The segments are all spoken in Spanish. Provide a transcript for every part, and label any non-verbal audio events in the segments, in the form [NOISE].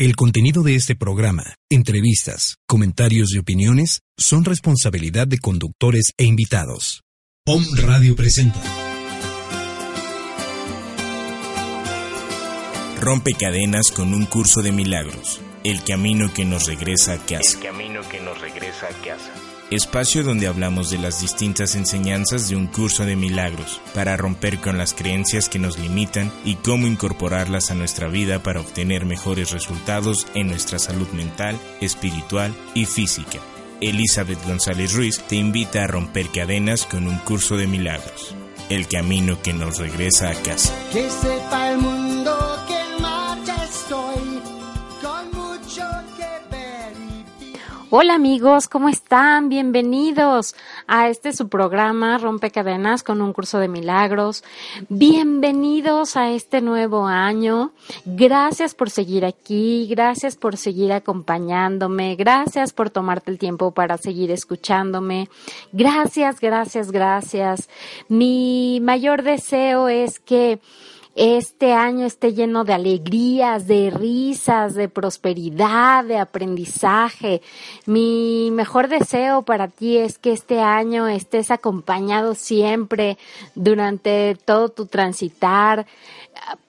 El contenido de este programa, entrevistas, comentarios y opiniones son responsabilidad de conductores e invitados. POM Radio presenta. Rompe cadenas con un curso de milagros. El camino que nos regresa a casa. El camino que nos regresa a casa. Espacio donde hablamos de las distintas enseñanzas de un curso de milagros para romper con las creencias que nos limitan y cómo incorporarlas a nuestra vida para obtener mejores resultados en nuestra salud mental, espiritual y física. Elizabeth González Ruiz te invita a romper cadenas con un curso de milagros. El camino que nos regresa a casa. Hola amigos, ¿cómo están? Bienvenidos a este su programa Rompecadenas con un curso de milagros. Bienvenidos a este nuevo año. Gracias por seguir aquí, gracias por seguir acompañándome, gracias por tomarte el tiempo para seguir escuchándome. Gracias, gracias, gracias. Mi mayor deseo es que este año esté lleno de alegrías, de risas, de prosperidad, de aprendizaje. Mi mejor deseo para ti es que este año estés acompañado siempre durante todo tu transitar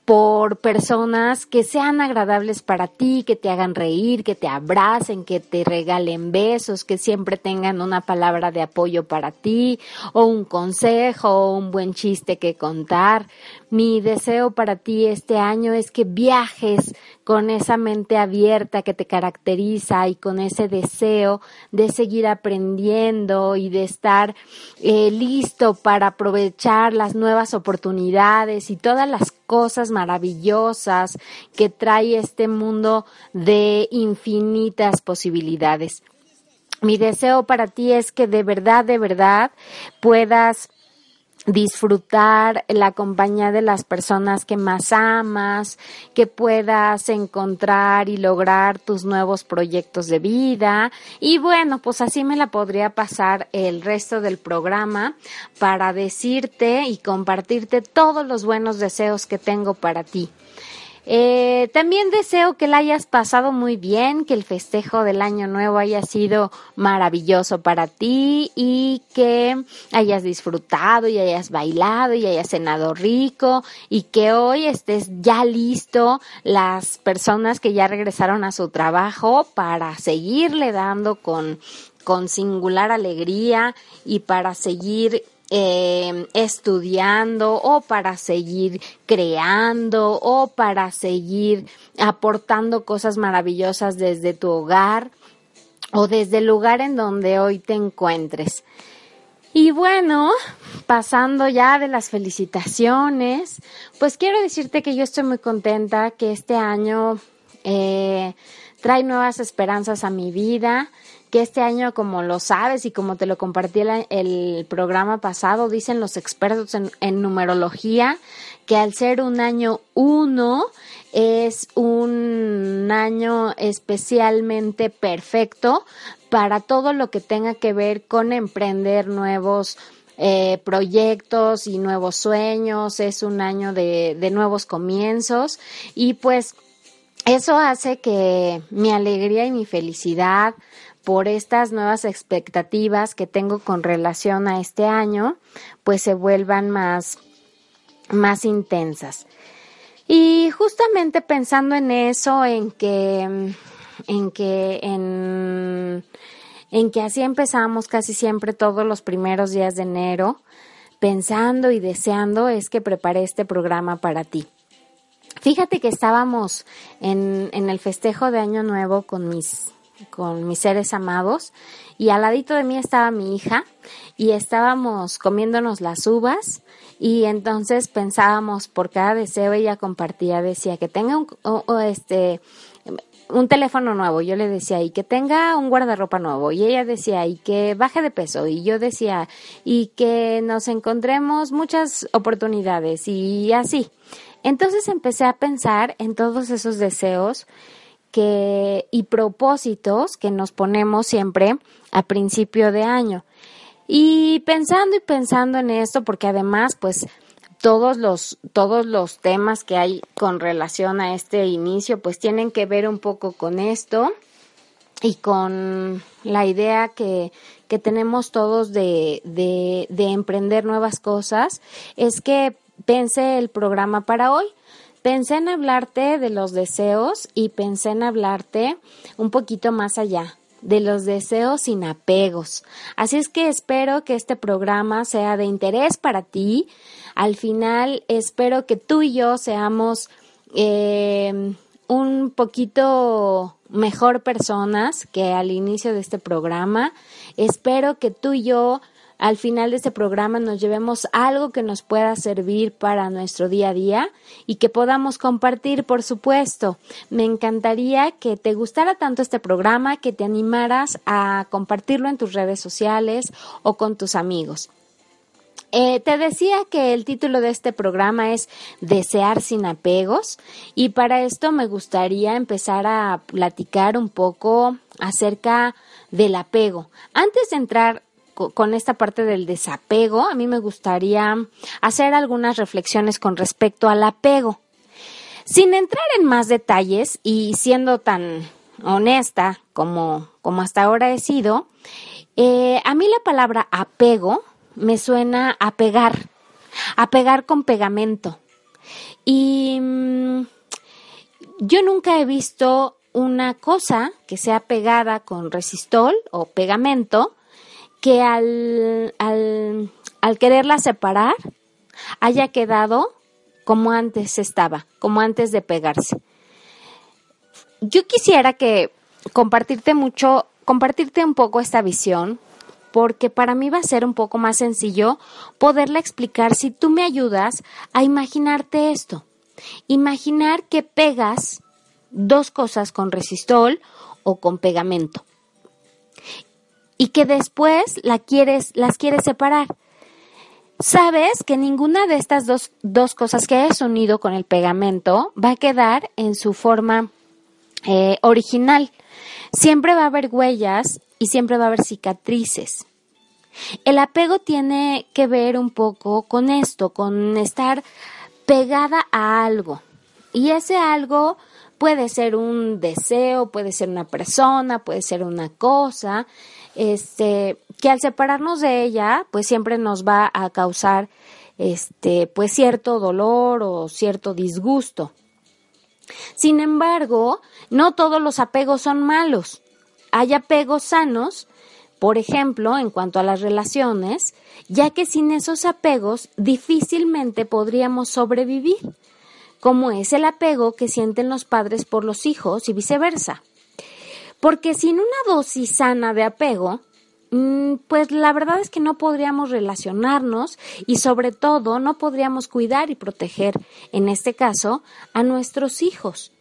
por personas que sean agradables para ti, que te hagan reír, que te abracen, que te regalen besos, que siempre tengan una palabra de apoyo para ti, o un consejo, o un buen chiste que contar. Mi deseo para ti este año es que viajes con esa mente abierta que te caracteriza y con ese deseo de seguir aprendiendo y de estar eh, listo para aprovechar las nuevas oportunidades y todas las cosas maravillosas que trae este mundo de infinitas posibilidades. Mi deseo para ti es que de verdad, de verdad puedas disfrutar la compañía de las personas que más amas, que puedas encontrar y lograr tus nuevos proyectos de vida. Y bueno, pues así me la podría pasar el resto del programa para decirte y compartirte todos los buenos deseos que tengo para ti. Eh, también deseo que la hayas pasado muy bien, que el festejo del año nuevo haya sido maravilloso para ti y que hayas disfrutado y hayas bailado y hayas cenado rico y que hoy estés ya listo las personas que ya regresaron a su trabajo para seguirle dando con, con singular alegría y para seguir eh, estudiando o para seguir creando o para seguir aportando cosas maravillosas desde tu hogar o desde el lugar en donde hoy te encuentres. Y bueno, pasando ya de las felicitaciones, pues quiero decirte que yo estoy muy contenta que este año eh, trae nuevas esperanzas a mi vida que este año, como lo sabes y como te lo compartí el, el programa pasado, dicen los expertos en, en, numerología que al ser un año uno es un año especialmente perfecto para todo lo que tenga que ver con emprender nuevos eh, proyectos y nuevos sueños, es un año de, de nuevos comienzos. Y pues eso hace que mi alegría y mi felicidad por estas nuevas expectativas que tengo con relación a este año, pues se vuelvan más, más intensas. Y justamente pensando en eso, en que, en que, en, en que así empezamos casi siempre todos los primeros días de enero, pensando y deseando es que preparé este programa para ti. Fíjate que estábamos en, en el festejo de Año Nuevo con mis con mis seres amados y al ladito de mí estaba mi hija y estábamos comiéndonos las uvas y entonces pensábamos por cada deseo ella compartía decía que tenga un, este un teléfono nuevo, yo le decía, y que tenga un guardarropa nuevo, y ella decía, y que baje de peso, y yo decía, y que nos encontremos muchas oportunidades, y así. Entonces empecé a pensar en todos esos deseos que, y propósitos que nos ponemos siempre a principio de año. Y pensando y pensando en esto, porque además, pues, todos los, todos los temas que hay con relación a este inicio, pues tienen que ver un poco con esto y con la idea que, que tenemos todos de, de, de emprender nuevas cosas, es que pensé el programa para hoy. Pensé en hablarte de los deseos y pensé en hablarte un poquito más allá, de los deseos sin apegos. Así es que espero que este programa sea de interés para ti. Al final espero que tú y yo seamos eh, un poquito mejor personas que al inicio de este programa. Espero que tú y yo al final de este programa nos llevemos algo que nos pueda servir para nuestro día a día y que podamos compartir, por supuesto. Me encantaría que te gustara tanto este programa que te animaras a compartirlo en tus redes sociales o con tus amigos. Eh, te decía que el título de este programa es Desear sin apegos y para esto me gustaría empezar a platicar un poco acerca del apego. Antes de entrar con esta parte del desapego, a mí me gustaría hacer algunas reflexiones con respecto al apego. Sin entrar en más detalles y siendo tan honesta como, como hasta ahora he sido, eh, a mí la palabra apego me suena a pegar, a pegar con pegamento. Y mm, yo nunca he visto una cosa que sea pegada con resistol o pegamento que al, al, al quererla separar haya quedado como antes estaba, como antes de pegarse. Yo quisiera que compartirte mucho, compartirte un poco esta visión, porque para mí va a ser un poco más sencillo poderla explicar si tú me ayudas a imaginarte esto. Imaginar que pegas dos cosas con resistol o con pegamento y que después las quieres separar. Sabes que ninguna de estas dos, cosas que has unido con el pegamento va a quedar en su forma eh, original. Siempre va a haber huellas y siempre va a haber cicatrices. El apego tiene que ver un poco con esto, con estar pegada a algo. Y ese algo puede ser un deseo, puede ser una persona, puede ser una cosa, este, que al separarnos de ella, pues siempre nos va a causar, este, pues cierto dolor o cierto disgusto. Sin embargo, no todos los apegos son malos. Hay apegos sanos, por ejemplo, en cuanto a las relaciones, ya que sin esos apegos difícilmente podríamos sobrevivir, como es el apego que sienten los padres por los hijos y viceversa. Porque sin una dosis sana de apego, mm, pues la verdad es que no podríamos relacionarnos y sobre todo no podríamos cuidar y proteger, en este caso, a nuestros hijos.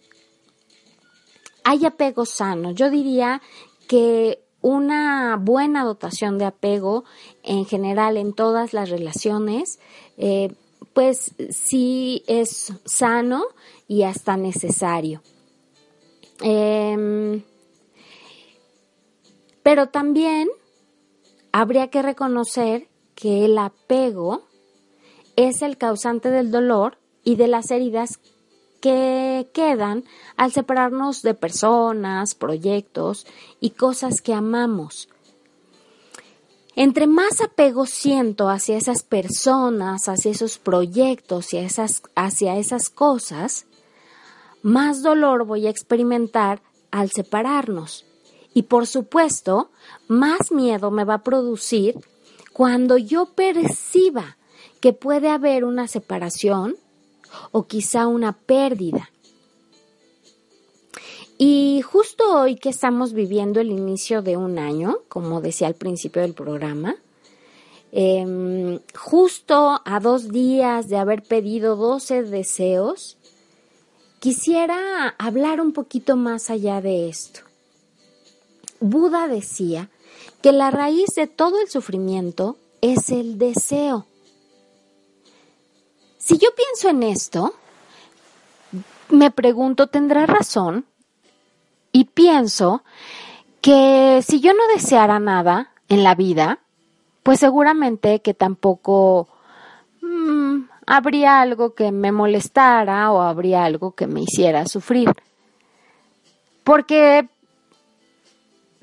Hay apego sano. Yo diría que una buena dotación de apego en general en todas las relaciones, eh, pues sí es sano y hasta necesario. Em, pero también habría que reconocer que el apego es el causante del dolor y de las heridas que quedan al separarnos de personas, proyectos y cosas que amamos. Entre más apego siento hacia esas personas, hacia esos proyectos y hacia esas cosas, más dolor voy a experimentar al separarnos. Y por supuesto, más miedo me va a producir cuando yo perciba que puede haber una separación o quizá una pérdida. Y justo hoy que estamos viviendo el inicio de un año, como decía al principio del programa, em, justo a dos días de haber pedido 12 deseos, quisiera hablar un poquito más allá de esto. Buda decía que la raíz de todo el sufrimiento es el deseo. Si yo pienso en esto, me pregunto, ¿tendrá razón? Y pienso que si yo no deseara nada en la vida, pues seguramente que tampoco mm, habría algo que me molestara o habría algo que me hiciera sufrir. Porque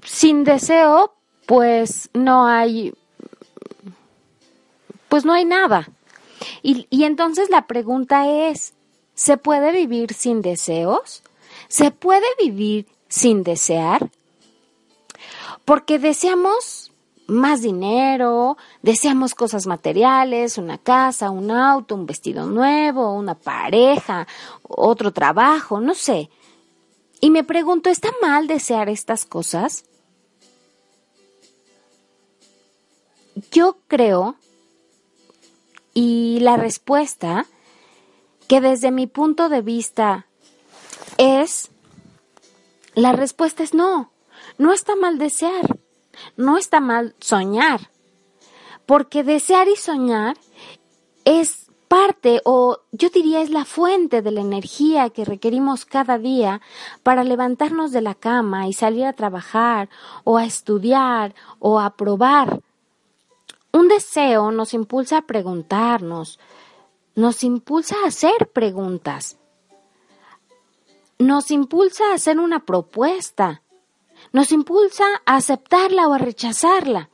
sin deseo, pues no hay, pues no hay nada. Y, y entonces la pregunta es, ¿se puede vivir sin deseos? ¿Se puede vivir sin desear? Porque deseamos más dinero, deseamos cosas materiales, una casa, un auto, un vestido nuevo, una pareja, otro trabajo, no sé. Y me pregunto, ¿está mal desear estas cosas? Yo creo, y la respuesta, que desde mi punto de vista es, la respuesta es no, no está mal desear, no está mal soñar, porque desear y soñar es parte o yo diría es la fuente de la energía que requerimos cada día para levantarnos de la cama y salir a trabajar o a estudiar o a probar un deseo nos impulsa a preguntarnos, nos impulsa a hacer preguntas, nos impulsa a hacer una propuesta, nos impulsa a aceptarla o a rechazarla.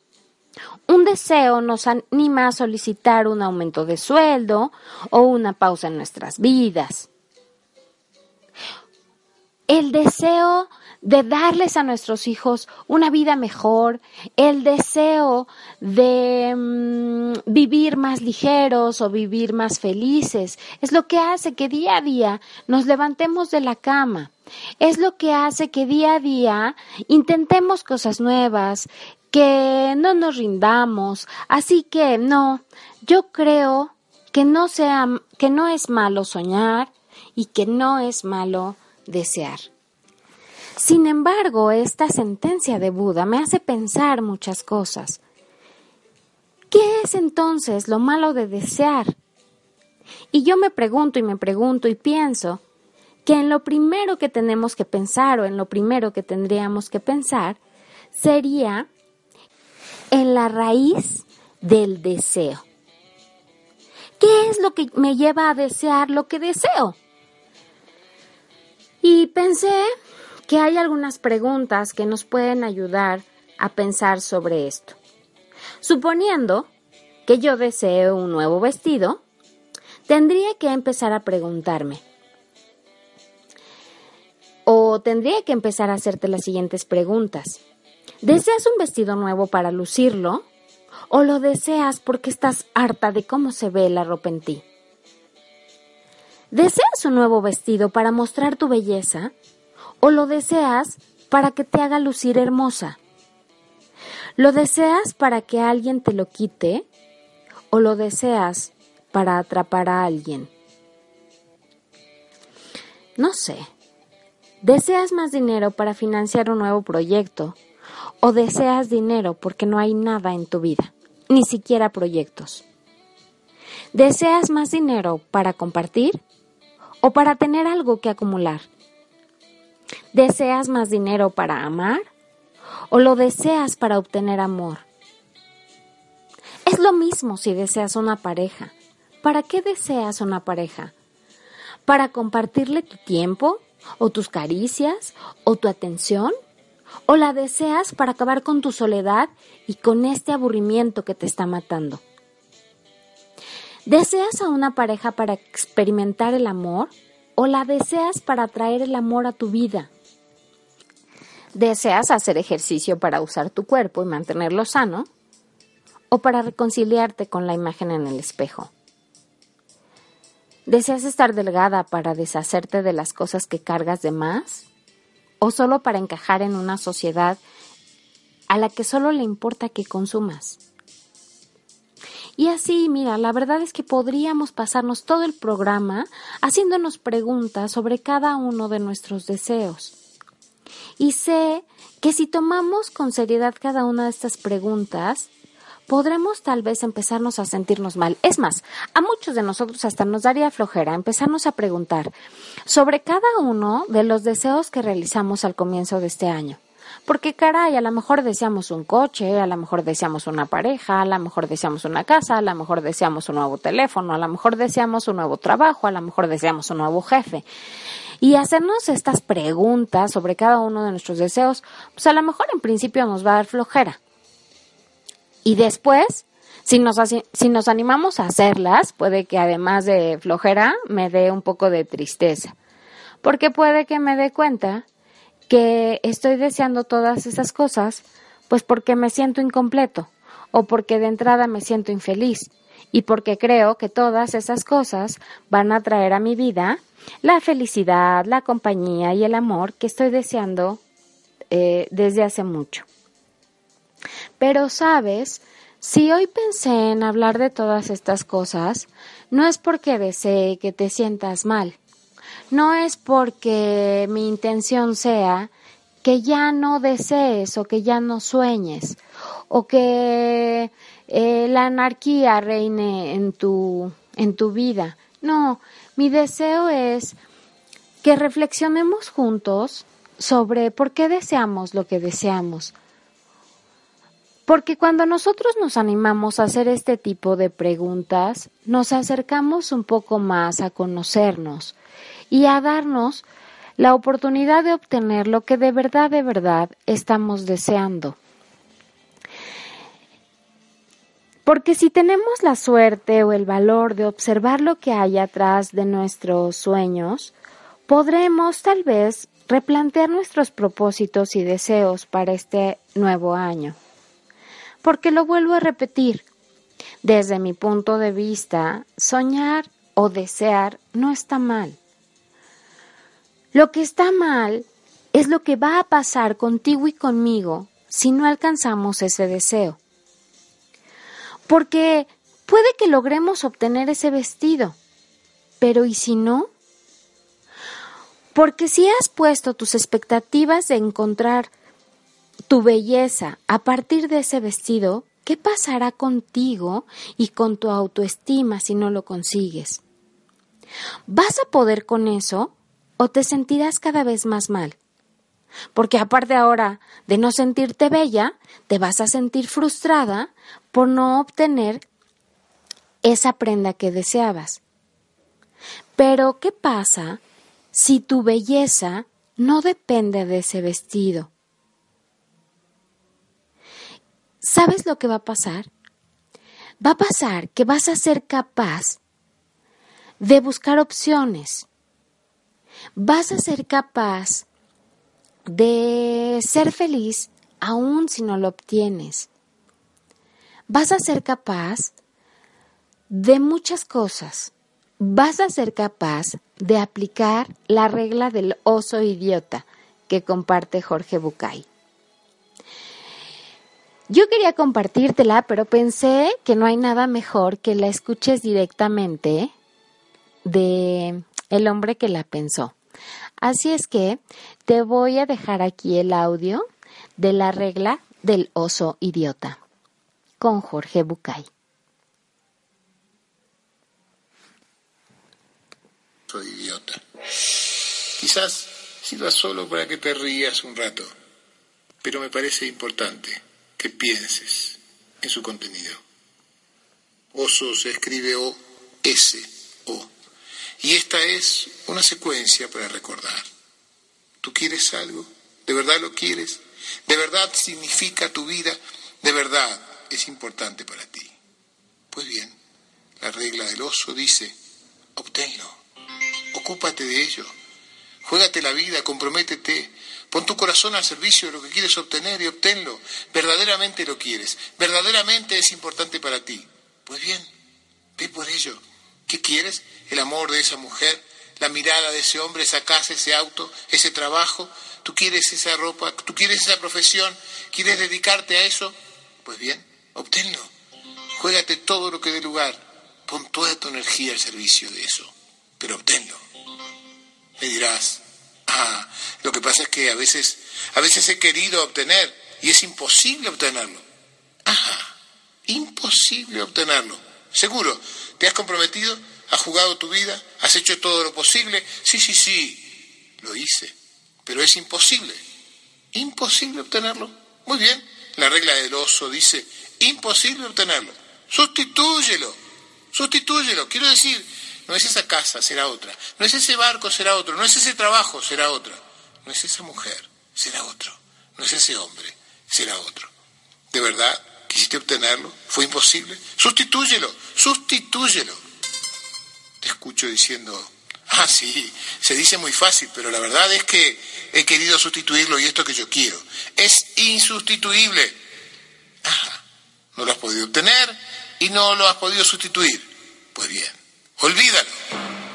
Un deseo nos anima a solicitar un aumento de sueldo o una pausa en nuestras vidas. El deseo de darles a nuestros hijos una vida mejor, el deseo de mm, vivir más ligeros o vivir más felices. Es lo que hace que día a día nos levantemos de la cama. Es lo que hace que día a día intentemos cosas nuevas, que no nos rindamos. Así que no, yo creo que no sea, que no es malo soñar y que no es malo desear. Sin embargo, esta sentencia de Buda me hace pensar muchas cosas. ¿Qué es entonces lo malo de desear? Y yo me pregunto y me pregunto y pienso que en lo primero que tenemos que pensar o en lo primero que tendríamos que pensar sería en la raíz del deseo. ¿Qué es lo que me lleva a desear lo que deseo? Y pensé que hay algunas preguntas que nos pueden ayudar a pensar sobre esto. Suponiendo que yo deseo un nuevo vestido, tendría que empezar a preguntarme, o tendría que empezar a hacerte las siguientes preguntas. ¿Deseas un vestido nuevo para lucirlo? ¿O lo deseas porque estás harta de cómo se ve la ropa en ti? ¿Deseas un nuevo vestido para mostrar tu belleza? o lo deseas para que te haga lucir hermosa. ¿Lo deseas para que alguien te lo quite o lo deseas para atrapar a alguien? No sé. ¿Deseas más dinero para financiar un nuevo proyecto o deseas dinero porque no hay nada en tu vida, ni siquiera proyectos? ¿Deseas más dinero para compartir o para tener algo que acumular? ¿Deseas más dinero para amar o lo deseas para obtener amor? Es lo mismo si deseas una pareja. ¿Para qué deseas una pareja? ¿Para compartirle tu tiempo o tus caricias o tu atención? ¿O la deseas para acabar con tu soledad y con este aburrimiento que te está matando? ¿Deseas a una pareja para experimentar el amor o la deseas para traer el amor a tu vida? ¿Deseas hacer ejercicio para usar tu cuerpo y mantenerlo sano? ¿O para reconciliarte con la imagen en el espejo? ¿Deseas estar delgada para deshacerte de las cosas que cargas de más? ¿O solo para encajar en una sociedad a la que solo le importa que consumas? Y así, mira, la verdad es que podríamos pasarnos todo el programa haciéndonos preguntas sobre cada uno de nuestros deseos. Y sé que si tomamos con seriedad cada una de estas preguntas, podremos tal vez empezarnos a sentirnos mal. Es más, a muchos de nosotros hasta nos daría flojera empezarnos a preguntar sobre cada uno de los deseos que realizamos al comienzo de este año. Porque caray, a lo mejor deseamos un coche, a lo mejor deseamos una pareja, a lo mejor deseamos una casa, a lo mejor deseamos un nuevo teléfono, a lo mejor deseamos un nuevo trabajo, a lo mejor deseamos un nuevo jefe. Y hacernos estas preguntas sobre cada uno de nuestros deseos, pues a lo mejor en principio nos va a dar flojera. Y después, si nos, si nos animamos a hacerlas, puede que además de flojera me dé un poco de tristeza. Porque puede que me dé cuenta que estoy deseando todas esas cosas, pues porque me siento incompleto o porque de entrada me siento infeliz y porque creo que todas esas cosas van a traer a mi vida la felicidad, la compañía y el amor que estoy deseando eh, desde hace mucho. Pero sabes, si hoy pensé en hablar de todas estas cosas, no es porque desee que te sientas mal, no es porque mi intención sea que ya no desees o que ya no sueñes o que eh, la anarquía reine en tu, en tu vida. No, mi deseo es que reflexionemos juntos sobre por qué deseamos lo que deseamos. Porque cuando nosotros nos animamos a hacer este tipo de preguntas, nos acercamos un poco más a conocernos y a darnos la oportunidad de obtener lo que de verdad, de verdad estamos deseando. Porque si tenemos la suerte o el valor de observar lo que hay atrás de nuestros sueños, podremos tal vez replantear nuestros propósitos y deseos para este nuevo año. Porque lo vuelvo a repetir, desde mi punto de vista, soñar o desear no está mal. Lo que está mal es lo que va a pasar contigo y conmigo si no alcanzamos ese deseo. Porque puede que logremos obtener ese vestido, pero ¿y si no? Porque si has puesto tus expectativas de encontrar tu belleza a partir de ese vestido, ¿qué pasará contigo y con tu autoestima si no lo consigues? ¿Vas a poder con eso? O te sentirás cada vez más mal. Porque aparte ahora de no sentirte bella, te vas a sentir frustrada por no obtener esa prenda que deseabas. Pero, ¿qué pasa si tu belleza no depende de ese vestido? ¿Sabes lo que va a pasar? Va a pasar que vas a ser capaz de buscar opciones, vas a ser capaz de ser feliz aún si no lo obtienes. Vas a ser capaz de muchas cosas. Vas a ser capaz de aplicar la regla del oso idiota que comparte Jorge Bucay. Yo quería compartírtela, pero pensé que no hay nada mejor que la escuches directamente de el hombre que la pensó. Así es que te voy a dejar aquí el audio de la regla del oso idiota con Jorge Bucay. Soy idiota. Quizás sirva solo para que te rías un rato, pero me parece importante que pienses en su contenido. Oso se escribe O-S-O. Y esta es una secuencia para recordar. ¿Tú quieres algo? ¿De verdad lo quieres? ¿De verdad significa tu vida? ¿De verdad es importante para ti? Pues bien, la regla del oso dice, obténlo, ocúpate de ello, juégate la vida, comprométete, pon tu corazón al servicio de lo que quieres obtener y obténlo. Verdaderamente lo quieres, verdaderamente es importante para ti. Pues bien, ve por ello. ¿Qué quieres? El amor de esa mujer, la mirada de ese hombre, esa casa, ese auto, ese trabajo. ¿Tú quieres esa ropa? ¿Tú quieres esa profesión? ¿Quieres dedicarte a eso? Pues bien, obténlo. juégate todo lo que dé lugar, pon toda tu energía al servicio de eso, pero obténlo. Me dirás, ah, lo que pasa es que a veces, a veces he querido obtener y es imposible obtenerlo. Ajá, imposible obtenerlo. Seguro, te has comprometido, has jugado tu vida, has hecho todo lo posible. Sí, sí, sí, lo hice, pero es imposible. Imposible obtenerlo. Muy bien, la regla del oso dice, imposible obtenerlo. Sustitúyelo, sustitúyelo. Quiero decir, no es esa casa, será otra. No es ese barco, será otro. No es ese trabajo, será otra. No es esa mujer, será otro. No es ese hombre, será otro. ¿De verdad quisiste obtenerlo? ¿Fue imposible? Sustitúyelo, sustitúyelo. Te escucho diciendo, ah, sí, se dice muy fácil, pero la verdad es que he querido sustituirlo y esto que yo quiero. Es insustituible. Ajá, no lo has podido obtener y no lo has podido sustituir. Pues bien, olvídalo,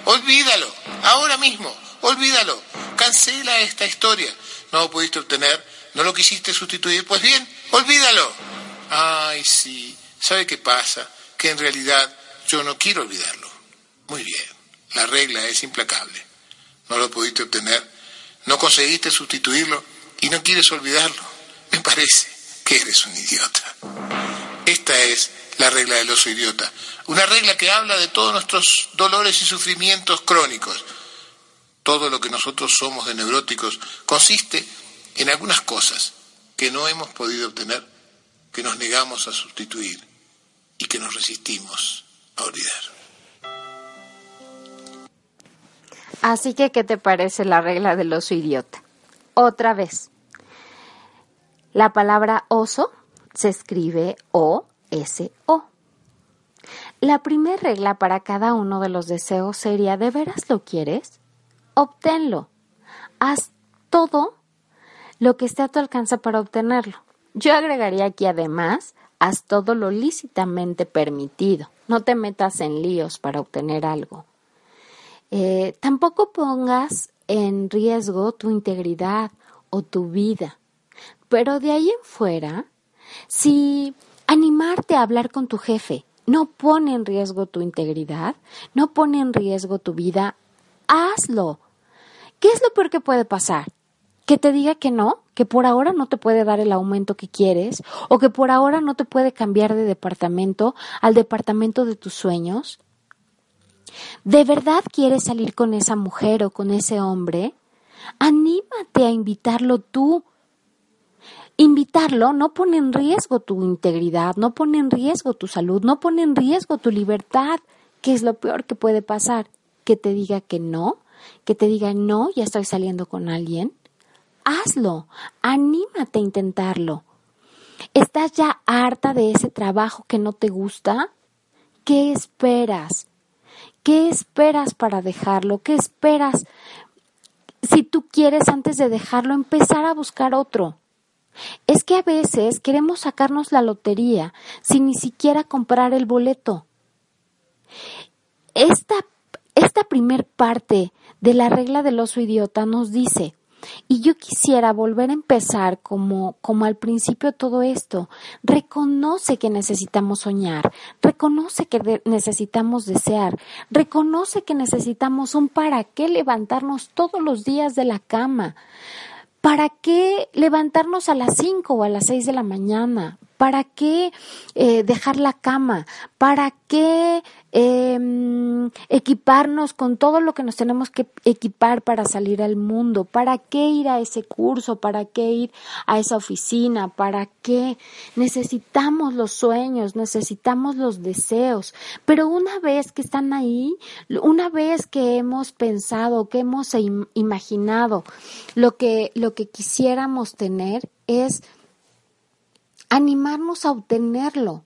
olvídalo, ahora mismo, olvídalo. Cancela esta historia. No lo pudiste obtener, no lo quisiste sustituir. Pues bien, olvídalo. Ay, sí, ¿sabe qué pasa? Que en realidad yo no quiero olvidarlo. Muy bien, la regla es implacable. No lo pudiste obtener, no conseguiste sustituirlo y no quieres olvidarlo. Me parece que eres un idiota. Esta es la regla del oso idiota. Una regla que habla de todos nuestros dolores y sufrimientos crónicos. Todo lo que nosotros somos de neuróticos consiste en algunas cosas que no hemos podido obtener, que nos negamos a sustituir y que nos resistimos a olvidar. Así que, ¿qué te parece la regla del oso idiota? Otra vez. La palabra oso se escribe O-S-O. La primera regla para cada uno de los deseos sería, ¿de veras lo quieres? Obténlo. Haz todo lo que esté a tu alcance para obtenerlo. Yo agregaría aquí además, haz todo lo lícitamente permitido. No te metas en líos para obtener algo. Eh, tampoco pongas en riesgo tu integridad o tu vida. Pero de ahí en fuera, si animarte a hablar con tu jefe no pone en riesgo tu integridad, no pone en riesgo tu vida, hazlo. ¿Qué es lo peor que puede pasar? Que te diga que no, que por ahora no te puede dar el aumento que quieres, o que por ahora no te puede cambiar de departamento al departamento de tus sueños. ¿De verdad quieres salir con esa mujer o con ese hombre? Anímate a invitarlo tú Invitarlo no pone en riesgo tu integridad, no pone en riesgo tu salud, no pone en riesgo tu libertad, que es lo peor que puede pasar, que te diga que no, que te diga no, ya estoy saliendo con alguien. Hazlo, anímate a intentarlo. ¿Estás ya harta de ese trabajo que no te gusta? ¿Qué esperas? ¿Qué esperas para dejarlo? ¿Qué esperas si tú quieres antes de dejarlo empezar a buscar otro? Es que a veces queremos sacarnos la lotería sin ni siquiera comprar el boleto. Esta, esta primer parte de la regla del oso idiota nos dice, y yo quisiera volver a empezar como, como al principio todo esto. Reconoce que necesitamos soñar, reconoce que necesitamos desear, reconoce que necesitamos un para qué levantarnos todos los días de la cama. ¿Para qué levantarnos a las 5 o a las 6 de la mañana? ¿Para qué eh, dejar la cama? ¿Para qué em, equiparnos con todo lo que nos tenemos que equipar para salir al mundo? ¿Para qué ir a ese curso? ¿Para qué ir a esa oficina? ¿Para qué? Necesitamos los sueños, necesitamos los deseos, pero una vez que están ahí, una vez que hemos pensado, que hemos imaginado lo que, lo que quisiéramos tener es animarnos a obtenerlo.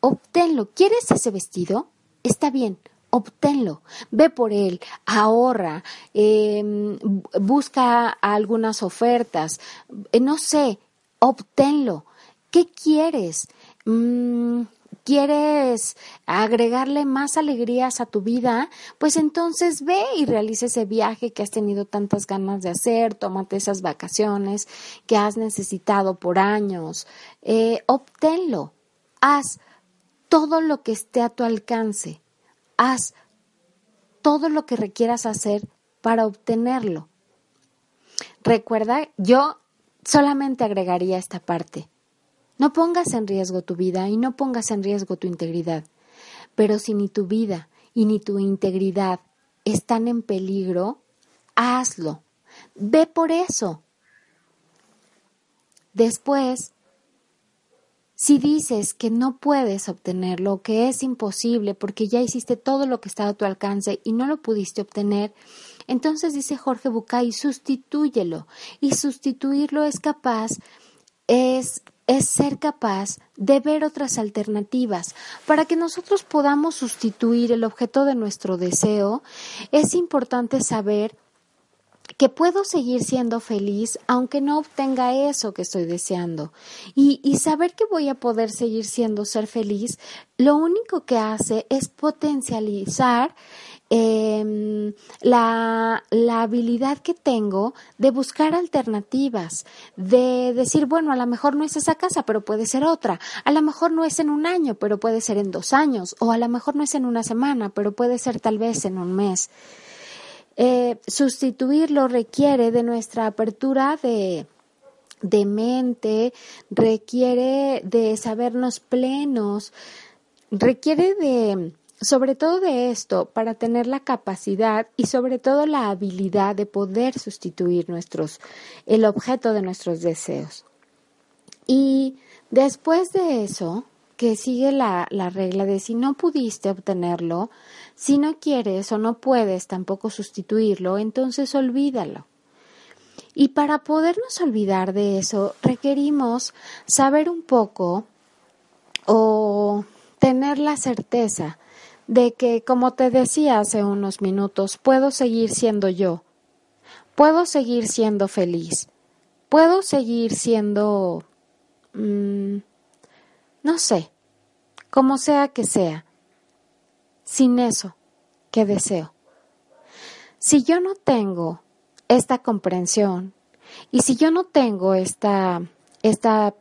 Obténlo. ¿Quieres ese vestido? Está bien, obténlo. Ve por él, ahorra, em, busca algunas ofertas, eh, no sé, obténlo. ¿Qué quieres? Mm, quieres agregarle más alegrías a tu vida, pues entonces ve y realiza ese viaje que has tenido tantas ganas de hacer, tómate esas vacaciones que has necesitado por años, eh, obténlo, haz todo lo que esté a tu alcance. Haz todo lo que requieras hacer para obtenerlo. Recuerda, yo solamente agregaría esta parte. No pongas en riesgo tu vida y no pongas en riesgo tu integridad. Pero si ni tu vida y ni tu integridad están en peligro, hazlo. Ve por eso. Después, si dices que no puedes obtenerlo, que es imposible porque ya hiciste todo lo que estaba a tu alcance y no lo pudiste obtener, entonces dice Jorge Bucay, sustitúyelo. Y sustituirlo es capaz, es es ser capaz de ver otras alternativas. Para que nosotros podamos sustituir el objeto de nuestro deseo, es importante saber que puedo seguir siendo feliz aunque no obtenga eso que estoy deseando. Y, y, saber que voy a poder seguir siendo ser feliz, lo único que hace es potencializar eh, la, la, habilidad que tengo de buscar alternativas, de decir, bueno, a lo mejor no es esa casa, pero puede ser otra, a lo mejor no es en un año, pero puede ser en dos años, o a lo mejor no es en una semana, pero puede ser tal vez en un mes. Eh, sustituirlo requiere de nuestra apertura de, de mente, requiere de sabernos plenos, requiere de sobre todo de esto, para tener la capacidad y sobre todo la habilidad de poder sustituir nuestros, el objeto de nuestros deseos. Y después de eso, que sigue la, la regla de si no pudiste obtenerlo, si no quieres o no puedes tampoco sustituirlo, entonces olvídalo. Y para podernos olvidar de eso, requerimos saber un poco o tener la certeza de que, como te decía hace unos minutos, puedo seguir siendo yo, puedo seguir siendo feliz, puedo seguir siendo, mm, no sé, como sea que sea, sin eso que deseo. Si yo no tengo esta comprensión y si yo no tengo esta, esta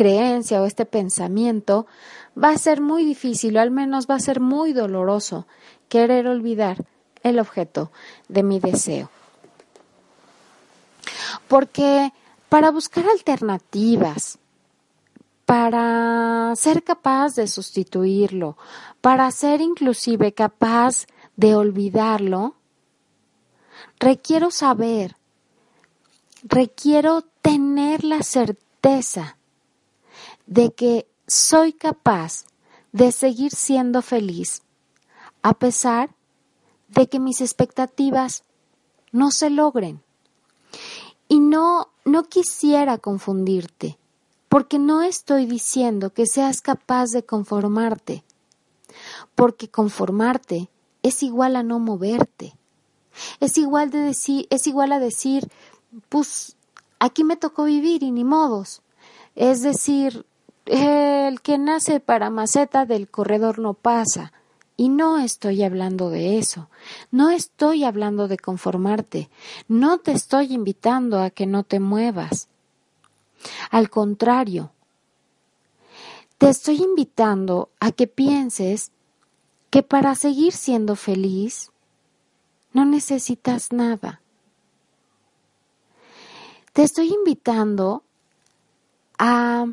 creencia o este pensamiento, va a ser muy difícil o al menos va a ser muy doloroso querer olvidar el objeto de mi deseo. Porque para buscar alternativas, para ser capaz de sustituirlo, para ser inclusive capaz de olvidarlo, requiero saber, requiero tener la certeza de que soy capaz de seguir siendo feliz a pesar de que mis expectativas no se logren. Y no, no quisiera confundirte, porque no estoy diciendo que seas capaz de conformarte, porque conformarte es igual a no moverte. Es igual de decir, es igual a decir, pues aquí me tocó vivir y ni modos. Es decir, el que nace para maceta del corredor no pasa. Y no estoy hablando de eso, no estoy hablando de conformarte, no te estoy invitando a que no te muevas. Al contrario, te estoy invitando a que pienses que para seguir siendo feliz no necesitas nada. Te estoy invitando a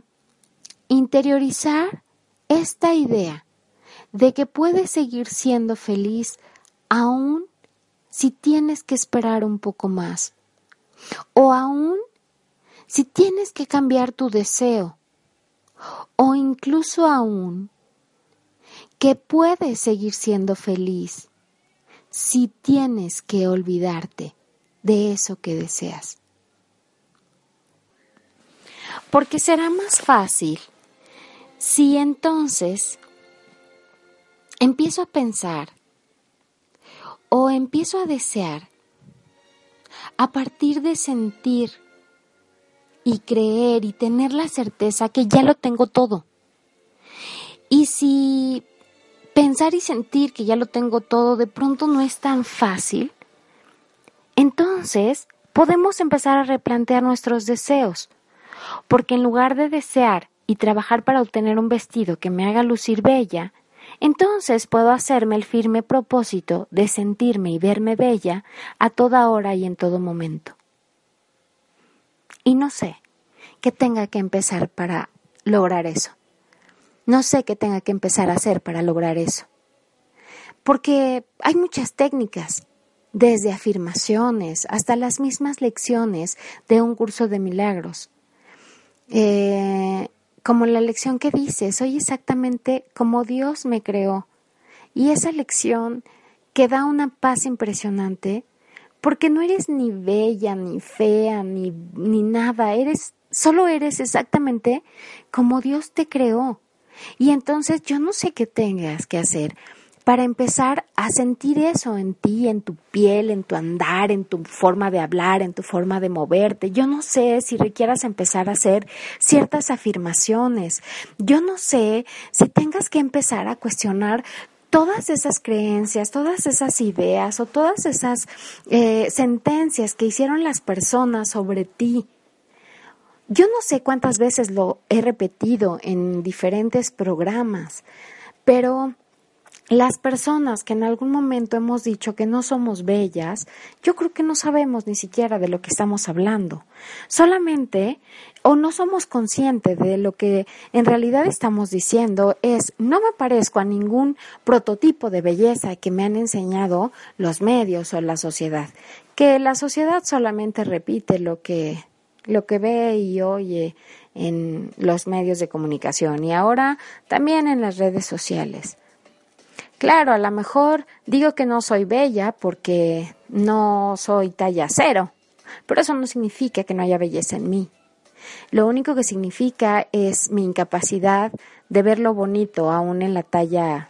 interiorizar esta idea de que puedes seguir siendo feliz aún si tienes que esperar un poco más o aún si tienes que cambiar tu deseo o incluso aún que puedes seguir siendo feliz si tienes que olvidarte de eso que deseas. Porque será más fácil si entonces empiezo a pensar o empiezo a desear a partir de sentir y creer y tener la certeza que ya lo tengo todo. Y si pensar y sentir que ya lo tengo todo de pronto no es tan fácil, entonces podemos empezar a replantear nuestros deseos, porque en lugar de desear y trabajar para obtener un vestido que me haga lucir bella, entonces puedo hacerme el firme propósito de sentirme y verme bella a toda hora y en todo momento. Y no sé qué tenga que empezar para lograr eso. No sé qué tenga que empezar a hacer para lograr eso. Porque hay muchas técnicas, desde afirmaciones hasta las mismas lecciones de un curso de milagros. Eh, como la lección que dice, soy exactamente como Dios me creó. Y esa lección que da una paz impresionante, porque no eres ni bella, ni fea, ni, ni nada, eres, solo eres exactamente como Dios te creó. Y entonces yo no sé qué tengas que hacer para empezar a sentir eso en ti, en tu piel, en tu andar, en tu forma de hablar, en tu forma de moverte. Yo no sé si requieras empezar a hacer ciertas afirmaciones. Yo no sé si tengas que empezar a cuestionar todas esas creencias, todas esas ideas o todas esas eh, sentencias que hicieron las personas sobre ti. Yo no sé cuántas veces lo he repetido en diferentes programas, pero las personas que en algún momento hemos dicho que no somos bellas, yo creo que no sabemos ni siquiera de lo que estamos hablando. Solamente o no somos conscientes de lo que en realidad estamos diciendo es no me parezco a ningún prototipo de belleza que me han enseñado los medios o la sociedad, que la sociedad solamente repite lo que lo que ve y oye en los medios de comunicación y ahora también en las redes sociales. Claro, a lo mejor digo que no soy bella porque no soy talla cero, pero eso no significa que no haya belleza en mí. Lo único que significa es mi incapacidad de ver lo bonito aún en la talla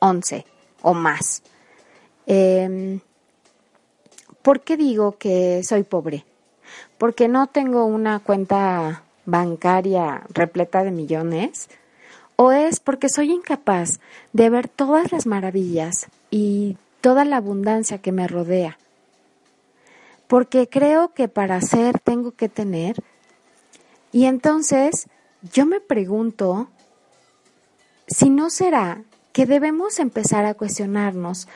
11 o más. Em, ¿Por qué digo que soy pobre? Porque no tengo una cuenta bancaria repleta de millones o es porque soy incapaz de ver todas las maravillas y toda la abundancia que me rodea. Porque creo que para ser tengo que tener. Y entonces yo me pregunto si no será que debemos empezar a cuestionarnos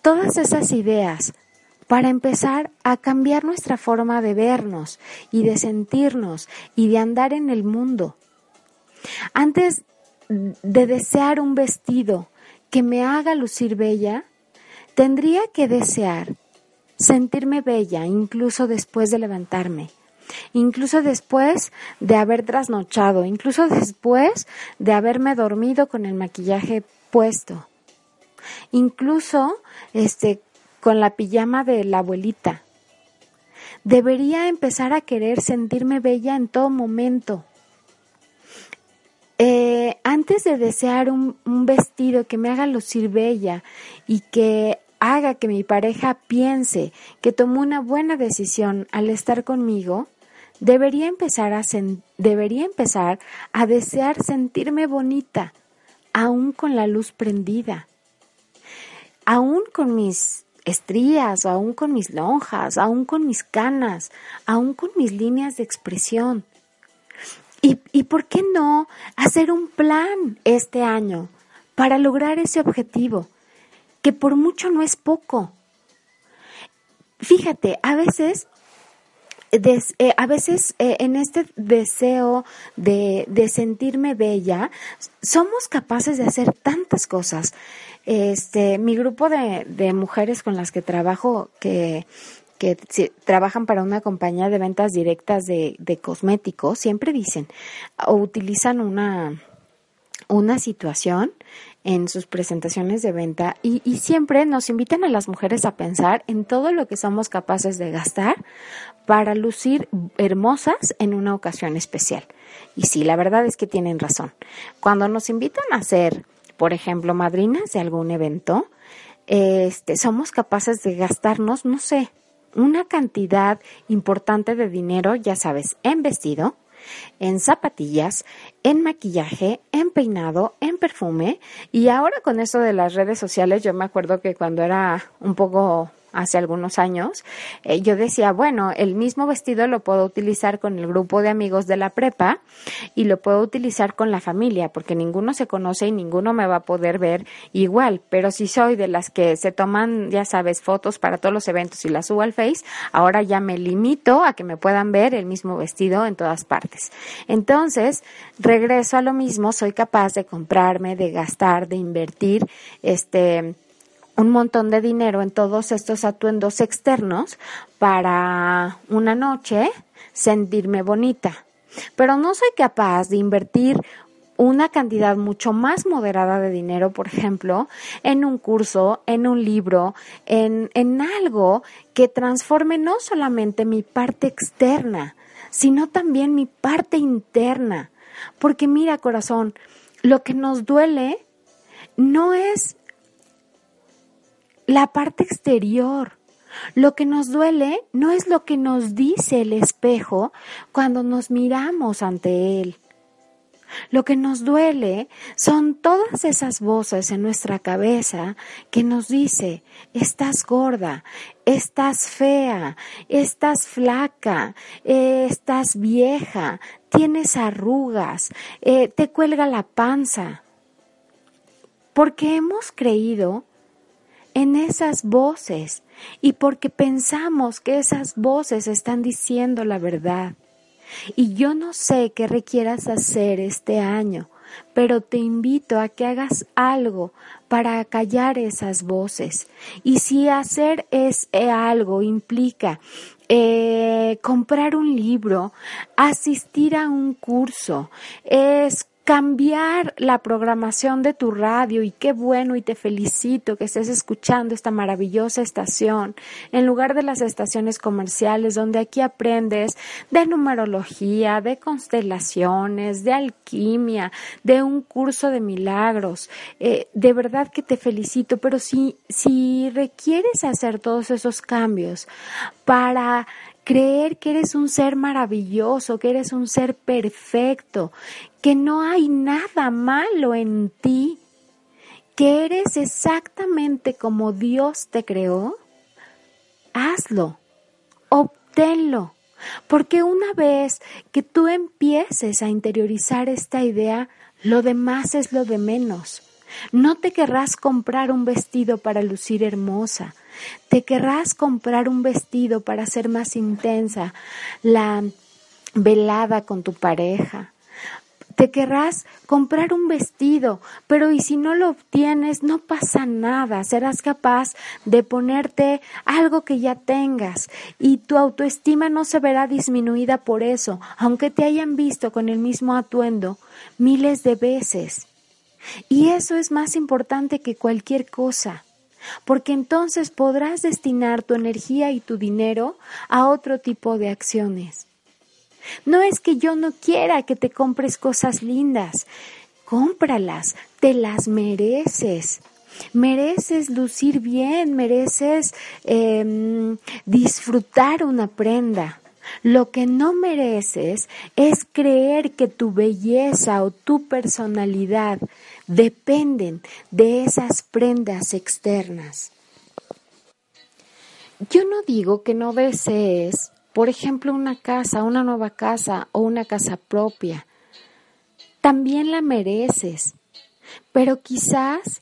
todas esas ideas para empezar a cambiar nuestra forma de vernos y de sentirnos y de andar en el mundo. Antes de desear un vestido que me haga lucir bella, tendría que desear sentirme bella incluso después de levantarme, incluso después de haber trasnochado, incluso después de haberme dormido con el maquillaje puesto, incluso este con la pijama de la abuelita. Debería empezar a querer sentirme bella en todo momento eh, antes de desear un, vestido que me haga lucir bella y que haga que mi pareja piense que tomó una buena decisión al estar conmigo, debería empezar a, debería empezar a desear sentirme bonita, aún con la luz prendida, aún con mis estrías, aún con mis lonjas, aún con mis canas, aún con mis líneas de expresión. ¿Y, ¿Y por qué no hacer un plan este año para lograr ese objetivo? Que por mucho no es poco. Fíjate, a veces eh, a veces eh, en este deseo de, de, sentirme bella, somos capaces de hacer tantas cosas. Este, mi grupo de, de mujeres con las que trabajo, que que trabajan para una compañía de ventas directas de, de cosméticos siempre dicen o utilizan una, una situación en sus presentaciones de venta y, y, siempre nos invitan a las mujeres a pensar en todo lo que somos capaces de gastar para lucir hermosas en una ocasión especial. Y sí, la verdad es que tienen razón. Cuando nos invitan a ser, por ejemplo, madrinas de algún evento, este, somos capaces de gastarnos, no sé, una cantidad importante de dinero, ya sabes, en vestido, en zapatillas, en maquillaje, en peinado, en perfume. Y ahora con eso de las redes sociales, yo me acuerdo que cuando era un poco hace algunos años, eh, yo decía, bueno, el mismo vestido lo puedo utilizar con el grupo de amigos de la prepa y lo puedo utilizar con la familia, porque ninguno se conoce y ninguno me va a poder ver igual, pero si soy de las que se toman, ya sabes, fotos para todos los eventos y las subo al Face, ahora ya me limito a que me puedan ver el mismo vestido en todas partes. Entonces, regreso a lo mismo, soy capaz de comprarme, de gastar, de invertir, este, un montón de dinero en todos estos atuendos externos para una noche sentirme bonita. Pero no soy capaz de invertir una cantidad mucho más moderada de dinero, por ejemplo, en un curso, en un libro, en, en algo que transforme no solamente mi parte externa, sino también mi parte interna. Porque mira, corazón, lo que nos duele no es la parte exterior. Lo que nos duele no es lo que nos dice el espejo cuando nos miramos ante él. Lo que nos duele son todas esas voces en nuestra cabeza que nos dice, estás gorda, estás fea, estás flaca, eh, estás vieja, tienes arrugas, eh, te cuelga la panza. Porque hemos creído en esas voces y porque pensamos que esas voces están diciendo la verdad. Y yo no sé qué requieras hacer este año, pero te invito a que hagas algo para callar esas voces. Y si hacer es eh, algo implica eh, comprar un libro, asistir a un curso, es cambiar la programación de tu radio y qué bueno y te felicito que estés escuchando esta maravillosa estación en lugar de las estaciones comerciales donde aquí aprendes de numerología, de constelaciones, de alquimia, de un curso de milagros. Eh, de verdad que te felicito, pero si, si requieres hacer todos esos cambios para creer que eres un ser maravilloso, que eres un ser perfecto, que no hay nada malo en ti, que eres exactamente como Dios te creó, hazlo, obténlo. Porque una vez que tú empieces a interiorizar esta idea, lo demás es lo de menos. No te querrás comprar un vestido para lucir hermosa, te querrás comprar un vestido para ser más intensa la velada con tu pareja. Te querrás comprar un vestido, pero y si no lo obtienes, no pasa nada. Serás capaz de ponerte algo que ya tengas y tu autoestima no se verá disminuida por eso, aunque te hayan visto con el mismo atuendo miles de veces. Y eso es más importante que cualquier cosa, porque entonces podrás destinar tu energía y tu dinero a otro tipo de acciones. No es que yo no quiera que te compres cosas lindas, cómpralas, te las mereces. Mereces lucir bien, mereces em, disfrutar una prenda. Lo que no mereces es creer que tu belleza o tu personalidad dependen de esas prendas externas. Yo no digo que no desees, por ejemplo, una casa, una nueva casa o una casa propia. También la mereces, pero quizás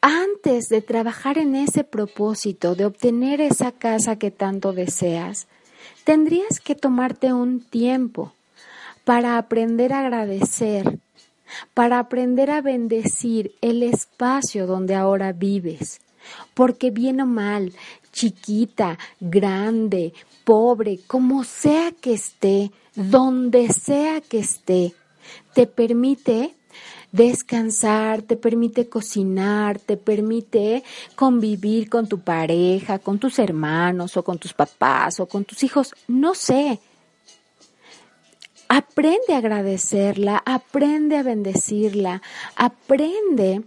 antes de trabajar en ese propósito de obtener esa casa que tanto deseas, tendrías que tomarte un tiempo para aprender a agradecer para aprender a bendecir el espacio donde ahora vives. Porque bien o mal, chiquita, grande, pobre, como sea que esté, donde sea que esté, te permite descansar, te permite cocinar, te permite convivir con tu pareja, con tus hermanos o con tus papás o con tus hijos, no sé, Aprende a agradecerla, aprende a bendecirla, aprende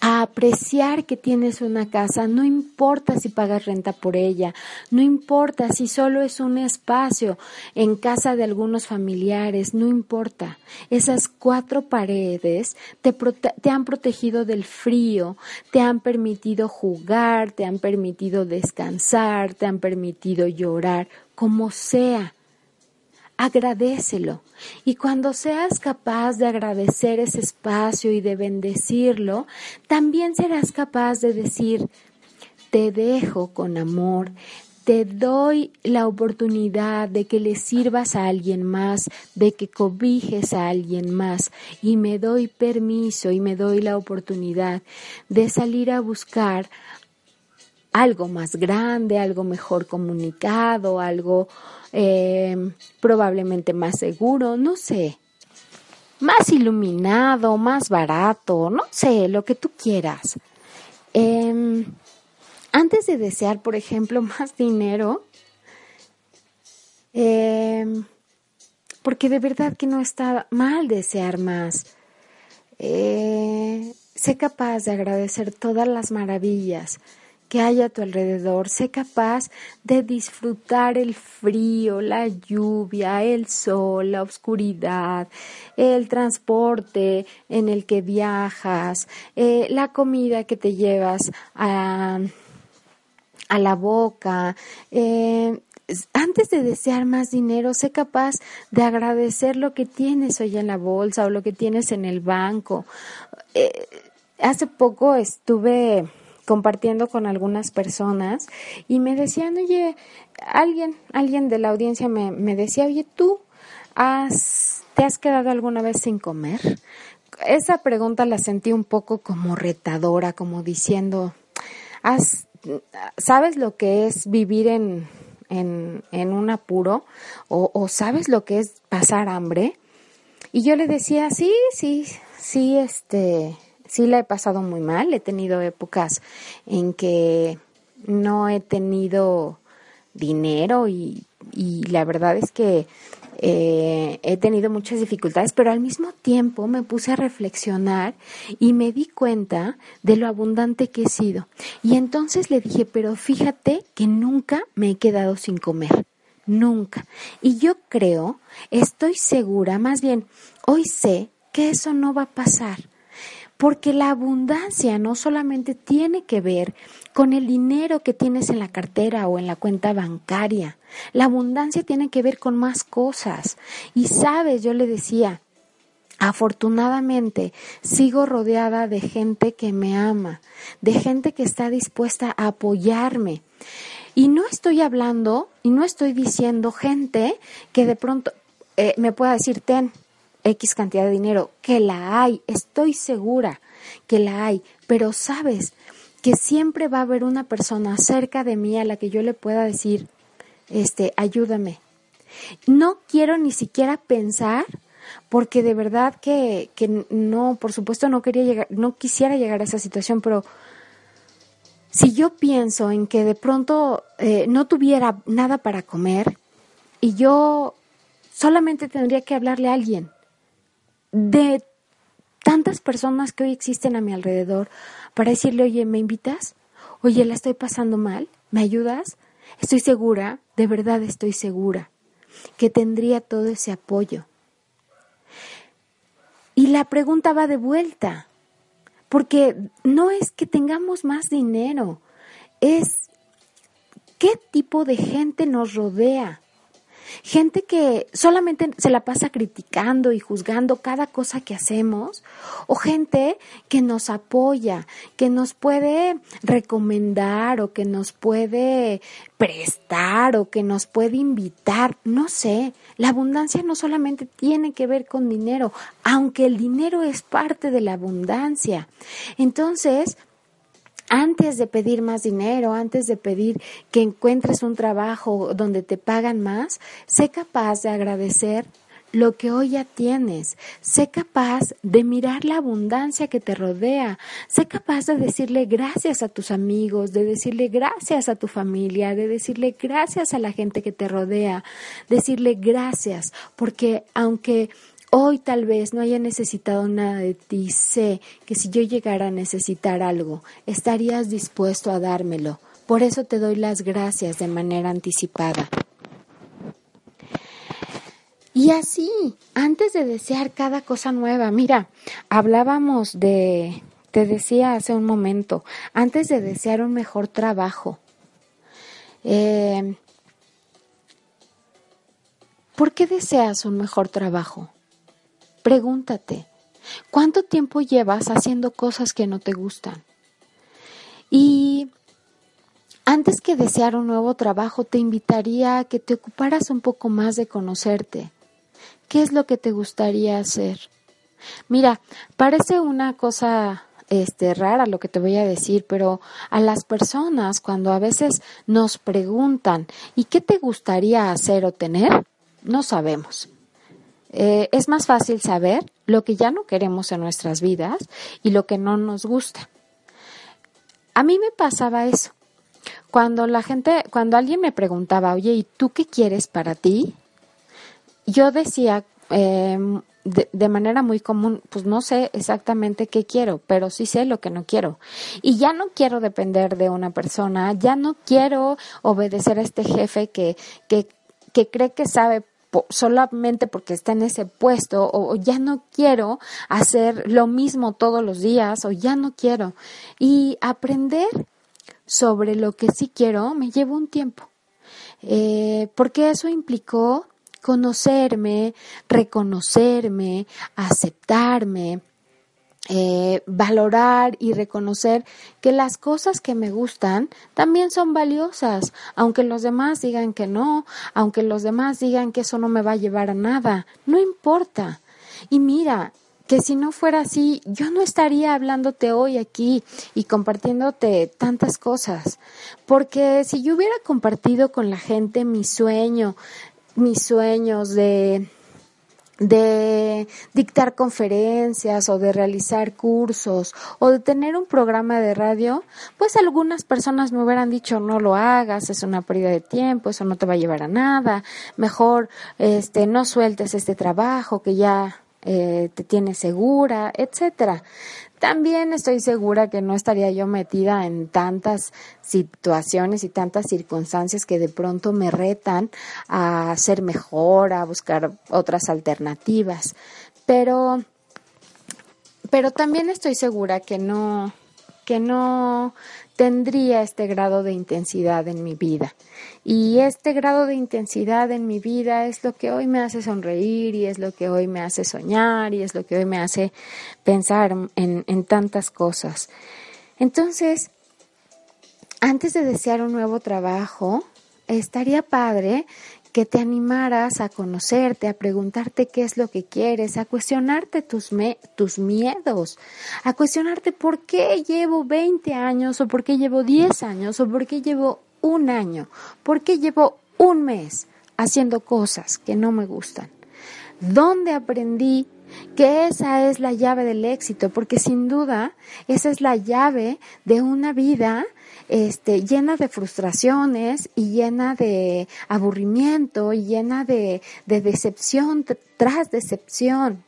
a apreciar que tienes una casa, no importa si pagas renta por ella, no importa si solo es un espacio en casa de algunos familiares, no importa. Esas cuatro paredes te, te han protegido del frío, te han permitido jugar, te han permitido descansar, te han permitido llorar, como sea agradecelo. Y cuando seas capaz de agradecer ese espacio y de bendecirlo, también serás capaz de decir, te dejo con amor, te doy la oportunidad de que le sirvas a alguien más, de que cobijes a alguien más y me doy permiso y me doy la oportunidad de salir a buscar algo más grande, algo mejor comunicado, algo eh, probablemente más seguro, no sé, más iluminado, más barato, no sé, lo que tú quieras. Em, antes de desear, por ejemplo, [LAUGHS] más dinero, em, porque de verdad que no está mal desear más. Eh, sé capaz de agradecer todas las maravillas que hay a tu alrededor. Sé capaz de disfrutar el frío, la lluvia, el sol, la oscuridad, el transporte en el que viajas, eh, la comida que te llevas a, la boca. Eh, antes de desear más dinero, sé capaz de agradecer lo que tienes hoy en la bolsa o lo que tienes en el banco. Eh, hace poco estuve compartiendo con algunas personas y me decían, oye, alguien, alguien de la audiencia me, me decía, oye, tú has, ¿te has quedado alguna vez sin comer? Esa pregunta la sentí un poco como retadora, como diciendo, ¿has, ¿sabes lo que es vivir en, en, en un apuro? ¿O, ¿O sabes lo que es pasar hambre? Y yo le decía, sí, sí, sí, este, sí la he pasado muy mal, he tenido épocas en que no he tenido dinero y, la verdad es que eh, he tenido muchas dificultades, pero al mismo tiempo me puse a reflexionar y me di cuenta de lo abundante que he sido. Y entonces le dije, pero fíjate que nunca me he quedado sin comer, nunca. Y yo creo, estoy segura, más bien, hoy sé que eso no va a pasar porque la abundancia no solamente tiene que ver con el dinero que tienes en la cartera o en la cuenta bancaria, la abundancia tiene que ver con más cosas. Y sabes, yo le decía, Afortunadamente sigo rodeada de gente que me ama, de gente que está dispuesta a apoyarme. Y no estoy hablando y no estoy diciendo gente que de pronto eh, me pueda decir, ten, X cantidad de dinero, que la hay, estoy segura que la hay, pero sabes que siempre va a haber una persona cerca de mí a la que yo le pueda decir, este, ayúdame. No quiero ni siquiera pensar porque de verdad que, que no, por supuesto no quería llegar, no quisiera llegar a esa situación, pero si yo pienso en que de pronto eh, no tuviera nada para comer y yo solamente tendría que hablarle a alguien de tantas personas que hoy existen a mi alrededor para decirle, oye, ¿me invitas? Oye, la estoy pasando mal, ¿me ayudas? Estoy segura, de verdad estoy segura, que tendría todo ese apoyo. Y la pregunta va de vuelta, porque no es que tengamos más dinero, es qué tipo de gente nos rodea. Gente que solamente se la pasa criticando y juzgando cada cosa que hacemos, o gente que nos apoya, que nos puede recomendar o que nos puede prestar o que nos puede invitar, no sé. La abundancia no solamente tiene que ver con dinero, aunque el dinero es parte de la abundancia. Entonces, antes de pedir más dinero, antes de pedir que encuentres un trabajo donde te pagan más, sé capaz de agradecer lo que hoy ya tienes. Sé capaz de mirar la abundancia que te rodea. Sé capaz de decirle gracias a tus amigos, de decirle gracias a tu familia, de decirle gracias a la gente que te rodea, decirle gracias, porque aunque hoy tal vez no haya necesitado nada de ti, sé que si yo llegara a necesitar algo, estarías dispuesto a dármelo. Por eso te doy las gracias de manera anticipada. Y así, antes de desear cada cosa nueva, mira, hablábamos de, te decía hace un momento, antes de desear un mejor trabajo, eh, ¿por qué deseas un mejor trabajo? Pregúntate, ¿cuánto tiempo llevas haciendo cosas que no te gustan? Y antes que desear un nuevo trabajo, te invitaría a que te ocuparas un poco más de conocerte. ¿Qué es lo que te gustaría hacer? Mira, parece una cosa este rara lo que te voy a decir, pero a las personas cuando a veces nos preguntan ¿y qué te gustaría hacer o tener? No sabemos. Eh, es más fácil saber lo que ya no queremos en nuestras vidas y lo que no nos gusta. A mí me pasaba eso. Cuando la gente, cuando alguien me preguntaba, oye, ¿y tú qué quieres para ti? Yo decía em, de, manera muy común, pues no sé exactamente qué quiero, pero sí sé lo que no quiero. Y ya no quiero depender de una persona, ya no quiero obedecer a este jefe que, que, que cree que sabe solamente porque está en ese puesto o, ya no quiero hacer lo mismo todos los días o ya no quiero. Y aprender sobre lo que sí quiero me lleva un tiempo. Eh, porque eso implicó conocerme, reconocerme, aceptarme, eh, valorar y reconocer que las cosas que me gustan también son valiosas, aunque los demás digan que no, aunque los demás digan que eso no me va a llevar a nada, no importa. Y mira, que si no fuera así, yo no estaría hablándote hoy aquí y compartiéndote tantas cosas, porque si yo hubiera compartido con la gente mi sueño, mis sueños de de dictar conferencias o de realizar cursos o de tener un programa de radio, pues algunas personas me hubieran dicho no lo hagas, es una pérdida de tiempo, eso no te va a llevar a nada, mejor este no sueltes este trabajo que ya eh, te tiene segura, etcétera. También estoy segura que no estaría yo metida en tantas situaciones y tantas circunstancias que de pronto me retan a ser mejor, a buscar otras alternativas. Pero, pero también estoy segura que no, que no tendría este grado de intensidad en mi vida. Y este grado de intensidad en mi vida es lo que hoy me hace sonreír y es lo que hoy me hace soñar y es lo que hoy me hace pensar en, en tantas cosas. Entonces, antes de desear un nuevo trabajo, estaría padre que te animaras a conocerte, a preguntarte qué es lo que quieres, a cuestionarte tus, tus miedos, a cuestionarte por qué llevo 20 años o por qué llevo 10 años o por qué llevo un año, por qué llevo un mes haciendo cosas que no me gustan. ¿Dónde aprendí que esa es la llave del éxito? Porque sin duda esa es la llave de una vida este, llena de frustraciones y llena de aburrimiento y llena de, de decepción tras decepción.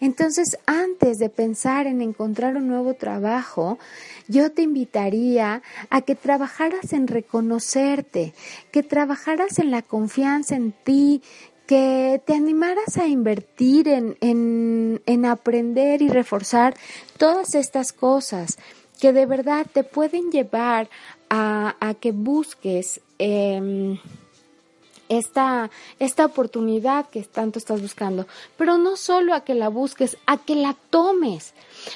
Entonces, antes de pensar en encontrar un nuevo trabajo, yo te invitaría a que trabajaras en reconocerte, que trabajaras en la confianza en ti, que te animaras a invertir en, en, en aprender y reforzar todas estas cosas que de verdad te pueden llevar a, a que busques eh, esta, esta oportunidad que tanto estás buscando, pero no solo a que la busques, a que la tomes.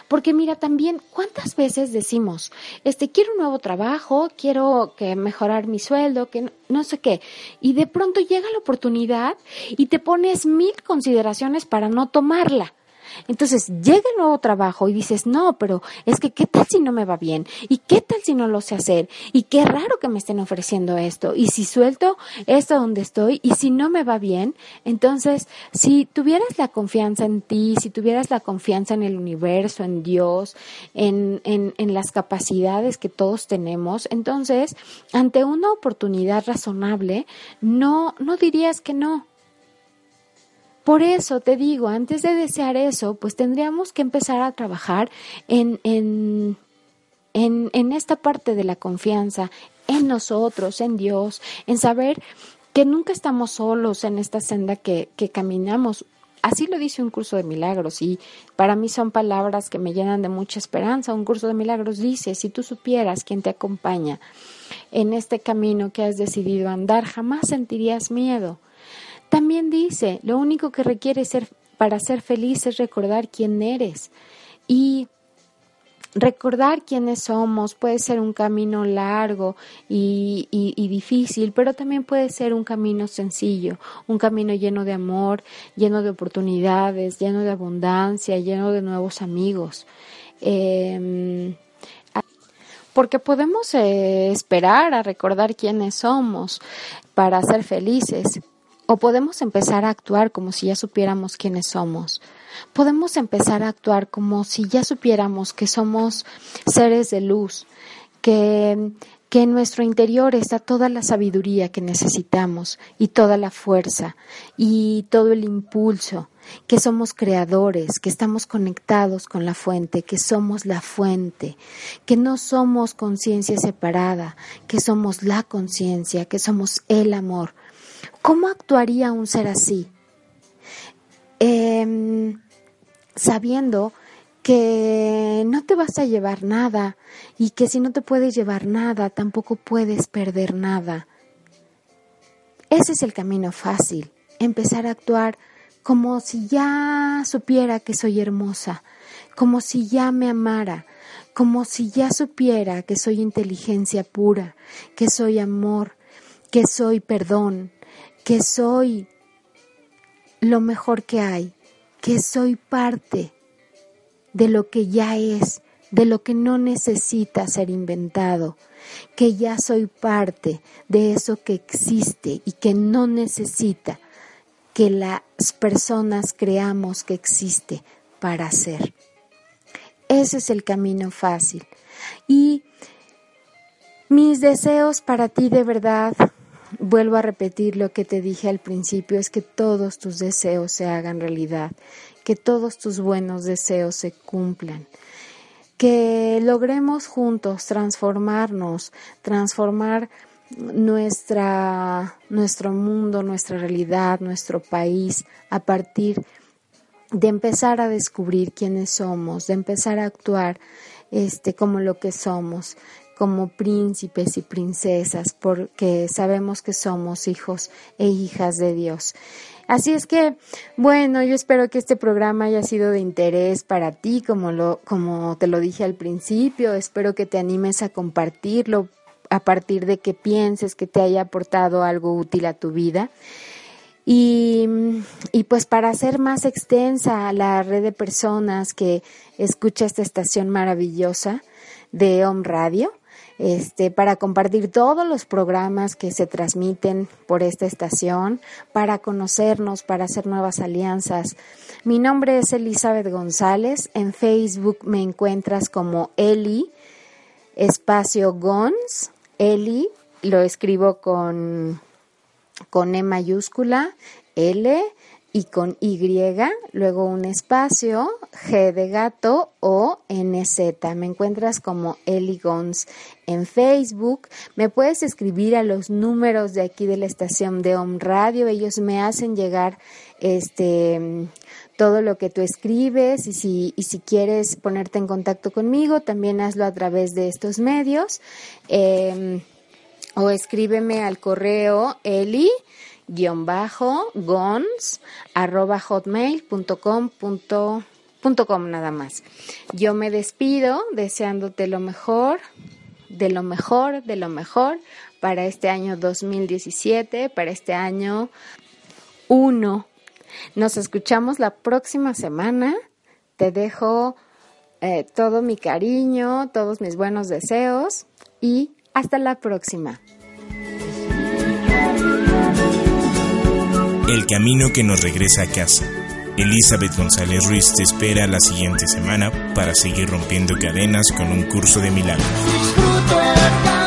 Porque mira también, ¿cuántas veces decimos, este, quiero un nuevo trabajo, quiero que mejorar mi sueldo, que no sé qué, y de pronto llega la oportunidad y te pones mil consideraciones para no tomarla. Entonces llega el nuevo trabajo y dices, no, pero es que qué tal si no me va bien y qué tal si no lo sé hacer y qué raro que me estén ofreciendo esto. Y si suelto esto donde estoy y si no me va bien, entonces si tuvieras la confianza en ti, si tuvieras la confianza en el universo, en Dios, en, en, en las capacidades que todos tenemos, entonces ante una oportunidad razonable, no, no dirías que no por eso te digo, antes de desear eso, pues tendríamos que empezar a trabajar en, en, en, esta parte de la confianza, en nosotros, en Dios, en saber que nunca estamos solos en esta senda que, que caminamos. Así lo dice un curso de milagros y para mí son palabras que me llenan de mucha esperanza. Un curso de milagros dice, si tú supieras quién te acompaña en este camino que has decidido andar, jamás sentirías miedo. También dice, lo único que requiere ser para ser feliz es recordar quién eres. Y recordar quiénes somos puede ser un camino largo y, difícil, pero también puede ser un camino sencillo, un camino lleno de amor, lleno de oportunidades, lleno de abundancia, lleno de nuevos amigos. Eh, porque podemos eh, esperar a recordar quiénes somos para ser felices, o podemos empezar a actuar como si ya supiéramos quiénes somos. Podemos empezar a actuar como si ya supiéramos que somos seres de luz, que, que en nuestro interior está toda la sabiduría que necesitamos y toda la fuerza y todo el impulso, que somos creadores, que estamos conectados con la fuente, que somos la fuente, que no somos conciencia separada, que somos la conciencia, que somos el amor. ¿Cómo actuaría un ser así? Eh, sabiendo que no te vas a llevar nada y que si no te puedes llevar nada, tampoco puedes perder nada. Ese es el camino fácil, empezar a actuar como si ya supiera que soy hermosa, como si ya me amara, como si ya supiera que soy inteligencia pura, que soy amor, que soy perdón, que soy lo mejor que hay, que soy parte de lo que ya es, de lo que no necesita ser inventado, que ya soy parte de eso que existe y que no necesita que las personas creamos que existe para ser. Ese es el camino fácil. Y mis deseos para ti de verdad vuelvo a repetir lo que te dije al principio, es que todos tus deseos se hagan realidad, que todos tus buenos deseos se cumplan, que logremos juntos transformarnos, transformar nuestra, nuestro mundo, nuestra realidad, nuestro país a partir de empezar a descubrir quiénes somos, de empezar a actuar este como lo que somos, como príncipes y princesas, porque sabemos que somos hijos e hijas de Dios. Así es que, bueno, yo espero que este programa haya sido de interés para ti, como lo, como te lo dije al principio. Espero que te animes a compartirlo a partir de que pienses que te haya aportado algo útil a tu vida. Y, y, pues para hacer más extensa la red de personas que escucha esta estación maravillosa de Home Radio, este, para compartir todos los programas que se transmiten por esta estación, para conocernos, para hacer nuevas alianzas. Mi nombre es Elizabeth González. En Facebook me encuentras como Eli, espacio Gons, Eli, lo escribo con, con E mayúscula, L, y con Y, luego un espacio, G de gato o NZ. Me encuentras como Eli Gons en Facebook. Me puedes escribir a los números de aquí de la estación de Home Radio. Ellos me hacen llegar este todo lo que tú escribes y si, y si quieres ponerte en contacto conmigo, también hazlo a través de estos medios. Em, o escríbeme al correo eli guion bajo gons arroba hotmail.com com nada más. Yo me despido deseándote lo mejor, de lo mejor, de lo mejor para este año 2017, para este año 1. Nos escuchamos la próxima semana. Te dejo eh, todo mi cariño, todos mis buenos deseos y hasta la próxima. El camino que nos regresa a casa. Elizabeth González Ruiz te espera la siguiente semana para seguir rompiendo cadenas con un curso de milagros. Disfruto el camino.